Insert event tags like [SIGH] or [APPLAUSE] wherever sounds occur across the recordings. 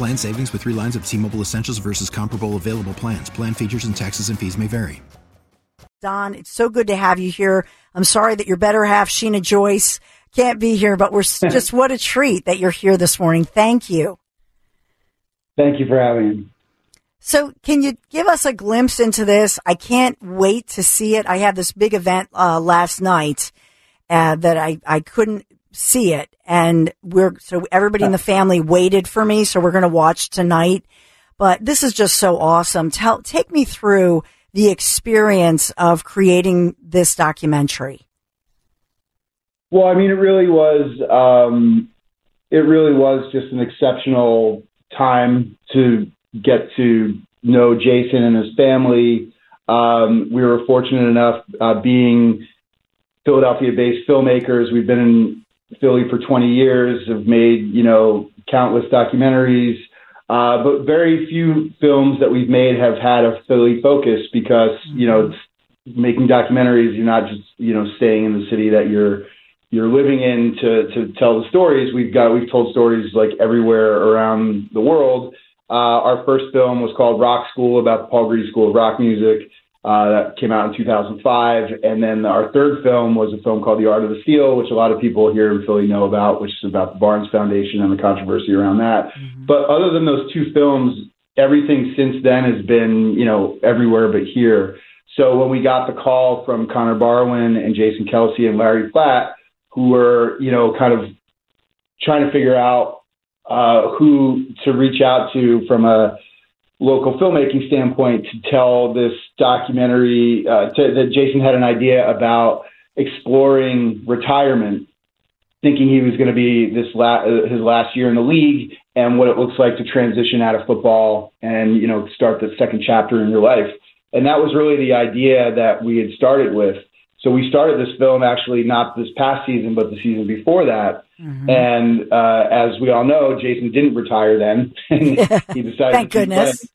Plan savings with three lines of T Mobile Essentials versus comparable available plans. Plan features and taxes and fees may vary. Don, it's so good to have you here. I'm sorry that your better half, Sheena Joyce, can't be here, but we're [LAUGHS] just what a treat that you're here this morning. Thank you. Thank you for having me. So, can you give us a glimpse into this? I can't wait to see it. I had this big event uh, last night uh, that I, I couldn't see it. And we're, so everybody in the family waited for me. So we're going to watch tonight. But this is just so awesome. Tell, take me through the experience of creating this documentary. Well, I mean, it really was, um, it really was just an exceptional time to get to know Jason and his family. Um, we were fortunate enough, uh, being Philadelphia based filmmakers. We've been in Philly for 20 years, have made, you know, countless documentaries. Uh, but very few films that we've made have had a Philly focus because, you know, making documentaries, you're not just, you know, staying in the city that you're, you're living in to, to tell the stories. We've got, we've told stories like everywhere around the world. Uh, our first film was called Rock School about the Paul Green School of Rock Music. Uh, that came out in 2005. And then our third film was a film called The Art of the Steal, which a lot of people here in Philly know about, which is about the Barnes Foundation and the controversy around that. Mm-hmm. But other than those two films, everything since then has been, you know, everywhere but here. So when we got the call from Connor Barwin and Jason Kelce and Larry Platt, who were, you know, kind of trying to figure out uh, who to reach out to from a local filmmaking standpoint to tell this documentary uh, to, that Jason had an idea about exploring retirement, thinking he was going to be this la- uh, his last year in the league and what it looks like to transition out of football and you know start the second chapter in your life. And that was really the idea that we had started with. So we started this film actually not this past season, but the season before that. Mm-hmm. And uh, as we all know, Jason didn't retire then. [LAUGHS] he [LAUGHS] decided. Thank goodness.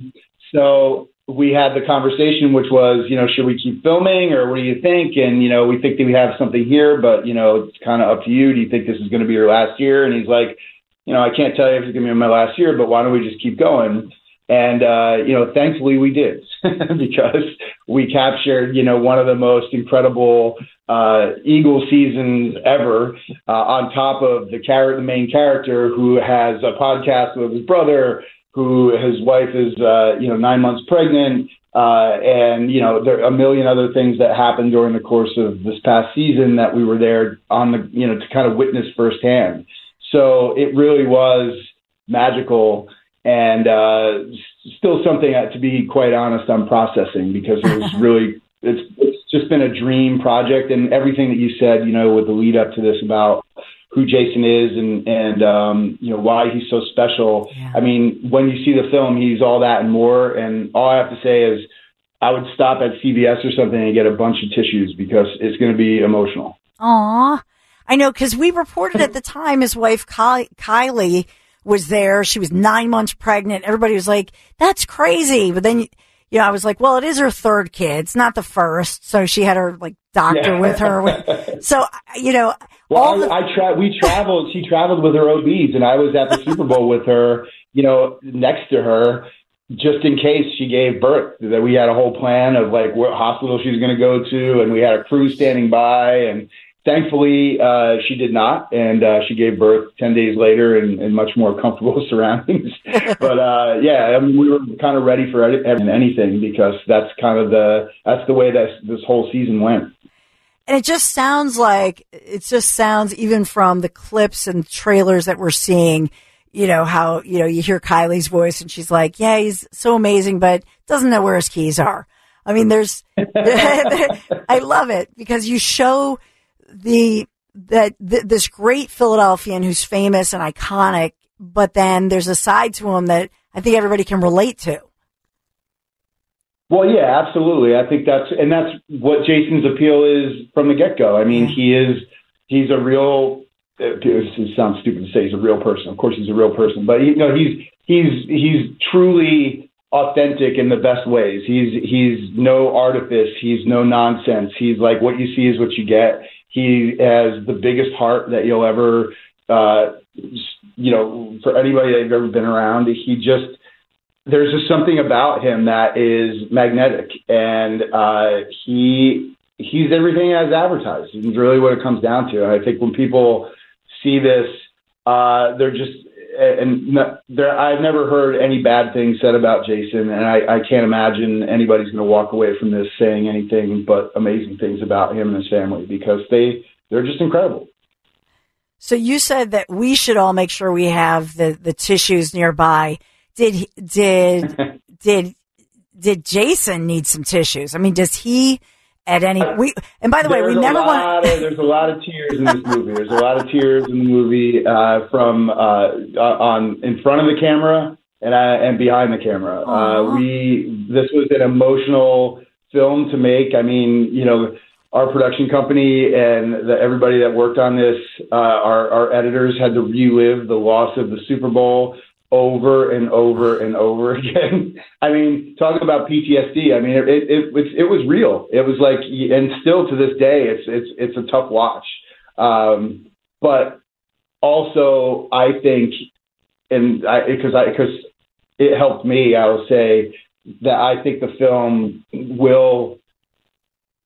So we had the conversation, which was, you know, should we keep filming or what do you think? And you know, we think that we have something here, but you know, it's kind of up to you. Do you think this is going to be your last year? And he's like, you know, I can't tell you if it's going to be my last year, but why don't we just keep going? And, uh, you know, thankfully we did [LAUGHS] because we captured, you know, one of the most incredible uh, Eagle seasons ever uh, on top of the, char- the main character who has a podcast with his brother, who his wife is, uh, you know, nine months pregnant. Uh, and, you know, there are a million other things that happened during the course of this past season that we were there on the, you know, to kind of witness firsthand. So it really was magical and uh, still something uh, to be quite honest I'm processing because it was [LAUGHS] really it's it's just been a dream project and everything that you said you know with the lead up to this about who Jason is and and um, you know why he's so special. Yeah. I mean, when you see the film, he's all that and more. And all I have to say is, I would stop at CVS or something and get a bunch of tissues because it's going to be emotional. Aw, I know because we reported at [LAUGHS] the time his wife Ky- Kylie was there. She was nine months pregnant. Everybody was like, that's crazy. But then, you know, I was like, well, it is her third kid. It's not the first. So she had her like doctor yeah. with her. [LAUGHS] so, you know, well, I, I tra- we traveled, she traveled with her OBs and I was at the Super Bowl with her, you know, next to her just in case she gave birth that we had a whole plan of like what hospital she was going to go to and we had a crew standing by and thankfully, uh, she did not, and uh, she gave birth ten days later in, in much more [LAUGHS] comfortable surroundings. [LAUGHS] but uh, yeah, I mean, we were kind of ready for anything because that's kind of the that's the way that this whole season went. And it just sounds like it just sounds even from the clips and trailers that we're seeing. You know how you know you hear Kylie's voice and she's like, "Yeah, he's so amazing, but doesn't know where his keys are." I mean, there's, [LAUGHS] I love it because you show the that th- this great Philadelphian who's famous and iconic, but then there's a side to him that I think everybody can relate to. Well, yeah, absolutely. I think that's and that's what Jason's appeal is from the get go. I mean, he is he's a real. It sounds stupid to say he's a real person. Of course, he's a real person, but you know, he's he's he's truly authentic in the best ways. He's he's no artifice. He's no nonsense. He's like what you see is what you get. He has the biggest heart that you'll ever, uh, you know, for anybody that you've ever been around. He just there's just something about him that is magnetic, and uh, he he's everything as advertised. It's really what it comes down to. And I think when people see this, uh, they're just and there, I've never heard any bad things said about Jason, and I, I can't imagine anybody's going to walk away from this saying anything but amazing things about him and his family because they they're just incredible. So you said that we should all make sure we have the the tissues nearby. Did did [LAUGHS] did did Jason need some tissues? I mean, does he? At any we and by the way we never want there's a lot of tears in this movie. There's a lot of tears in the movie uh, from uh, on in front of the camera and uh, and behind the camera. Uh, we this was an emotional film to make. I mean you know our production company and the, everybody that worked on this uh, our our editors had to relive the loss of the super bowl over and over and over [LAUGHS] again. I mean, talking about PTSD. I mean, it, it it it was real. It was like, and still to this day, it's it's it's a tough watch. Um, but also, I think, and because I because it helped me, I will say that I think the film will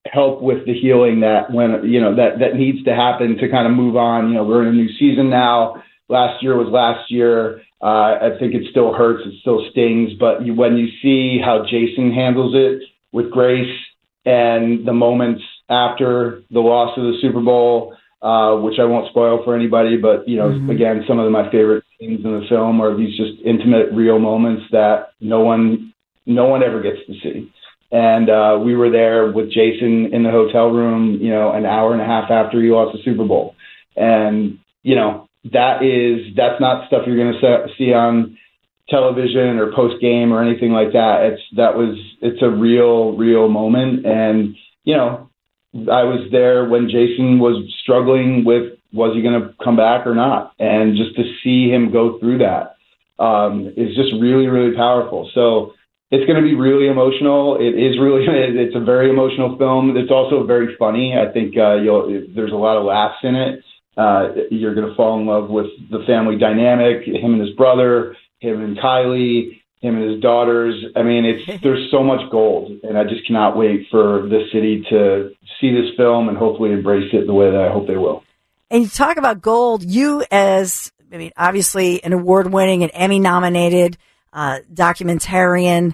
help with the healing that when you know that that needs to happen to kind of move on. You know, we're in a new season now. Last year was last year uh, I think it still hurts, it still stings, but you, when you see how Jason handles it with grace and the moments after the loss of the Super Bowl, uh, which I won't spoil for anybody, but you know, mm-hmm. again, some of my favorite scenes in the film are these just intimate, real moments that no one, no one ever gets to see. And uh, we were there with Jason in the hotel room, you know, an hour and a half after he lost the Super Bowl, and you know, that is that's not stuff you're going to see on television or post game or anything like that. It's that was it's a real real moment, and you know I was there when Jason was struggling with was he going to come back or not, and just to see him go through that um, is just really really powerful. So. It's going to be really emotional. It is really. [LAUGHS] It's a very emotional film. It's also very funny. I think uh, you'll. There's a lot of laughs in it uh, you're going to fall in love with the family dynamic, him and his brother, him and Kylie, him and his daughters. I mean, it's [LAUGHS] there's so much gold, and I just cannot wait for the city to see this film and hopefully embrace it the way that I hope they will. And you talk about gold. You, as I mean, obviously an award-winning and Emmy-nominated uh, documentarian.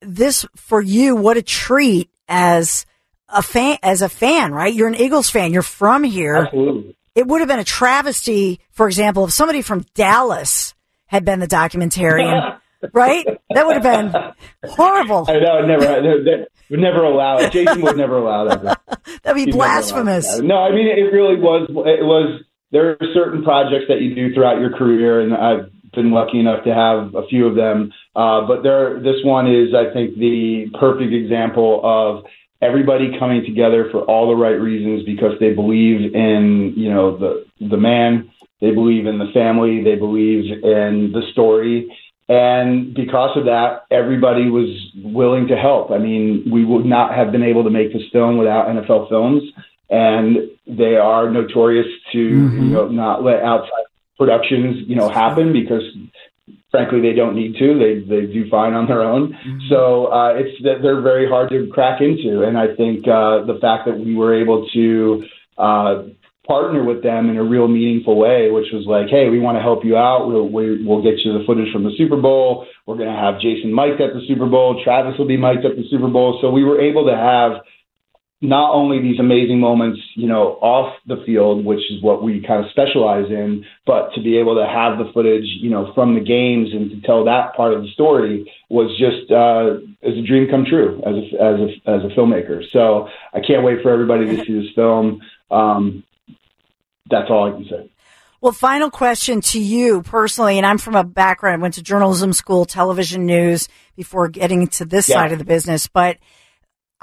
This for you, what a treat as a fan. As a fan, right? You're an Eagles fan. You're from here. Absolutely it would have been a travesty, for example, if somebody from Dallas had been the documentarian, [LAUGHS] right? That would have been horrible. I know, never, would never allow it. Jason would never allow that. [LAUGHS] That'd be He'd blasphemous. No, I mean, it really was, it was, there are certain projects that you do throughout your career, and I've been lucky enough to have a few of them. Uh, but there, this one is, I think, the perfect example of everybody coming together for all the right reasons because they believe in you know the the man they believe in the family they believe in the story and because of that everybody was willing to help i mean we would not have been able to make this film without nfl films and they are notorious to mm-hmm. you know not let outside productions you know happen because frankly they don't need to. They they do fine on their own. Mm-hmm. So uh, it's they're very hard to crack into, and I think uh, the fact that we were able to uh, partner with them in a real meaningful way, which was like, hey, we want to help you out. We'll, we, will get you the footage from the Super Bowl. We're going to have Jason mic'd at the Super Bowl. Travis will be mic'd at the Super Bowl. So we were able to have not only these amazing moments, you know, off the field, which is what we kind of specialize in, but to be able to have the footage, you know, from the games and to tell that part of the story was just uh, as a dream come true as a, as a as a filmmaker. So I can't wait for everybody to see this film. Um, that's all I can say. Well, final question to you personally, and I'm from a background, I went to journalism school, television news before getting to this yeah. side of the business, but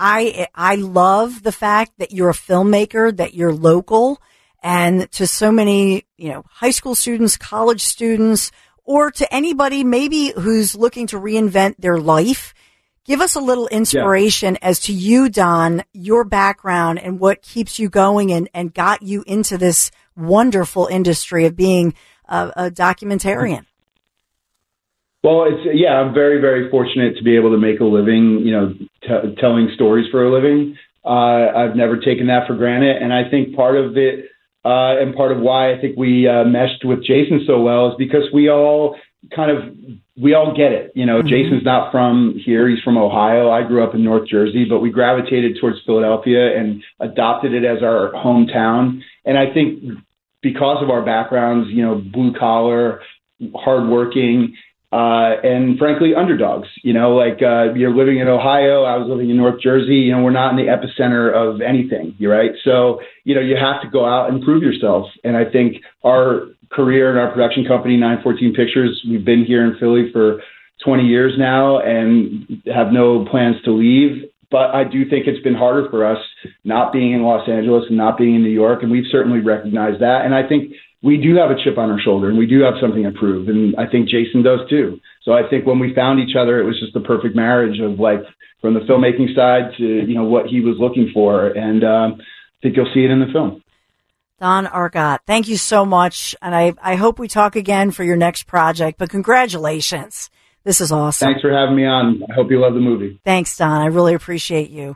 I, I love the fact that you're a filmmaker, that you're local and to so many, you know, high school students, college students, or to anybody maybe who's looking to reinvent their life. Give us a little inspiration yeah. as to you, Don, your background and what keeps you going and, and got you into this wonderful industry of being a, a documentarian. Well, it's yeah, I'm very very fortunate to be able to make a living, you know, t- telling stories for a living. Uh, I've never taken that for granted, and I think part of it, uh, and part of why I think we uh, meshed with Jason so well is because we all kind of we all get it. You know, mm-hmm. Jason's not from here; he's from Ohio. I grew up in North Jersey, but we gravitated towards Philadelphia and adopted it as our hometown. And I think because of our backgrounds, you know, blue collar, hardworking uh, and frankly, underdogs. You know, like uh, you're living in Ohio, I was living in North Jersey. You know, we're not in the epicenter of anything, right? So, you know, you have to go out and prove yourself. And I think our career and our production company, 914 Pictures, we've been here in Philly for 20 years now and have no plans to leave. But I do think it's been harder for us not being in Los Angeles and not being in New York, and we've certainly recognized that. And I think we do have a chip on our shoulder and we do have something to prove. And I think Jason does too. So I think when we found each other, it was just the perfect marriage of like from the filmmaking side to, you know, what he was looking for. And um, I think you'll see it in the film. Don Argott, thank you so much. And I, I hope we talk again for your next project, but congratulations. This is awesome. Thanks for having me on. I hope you love the movie. Thanks, Don. I really appreciate you.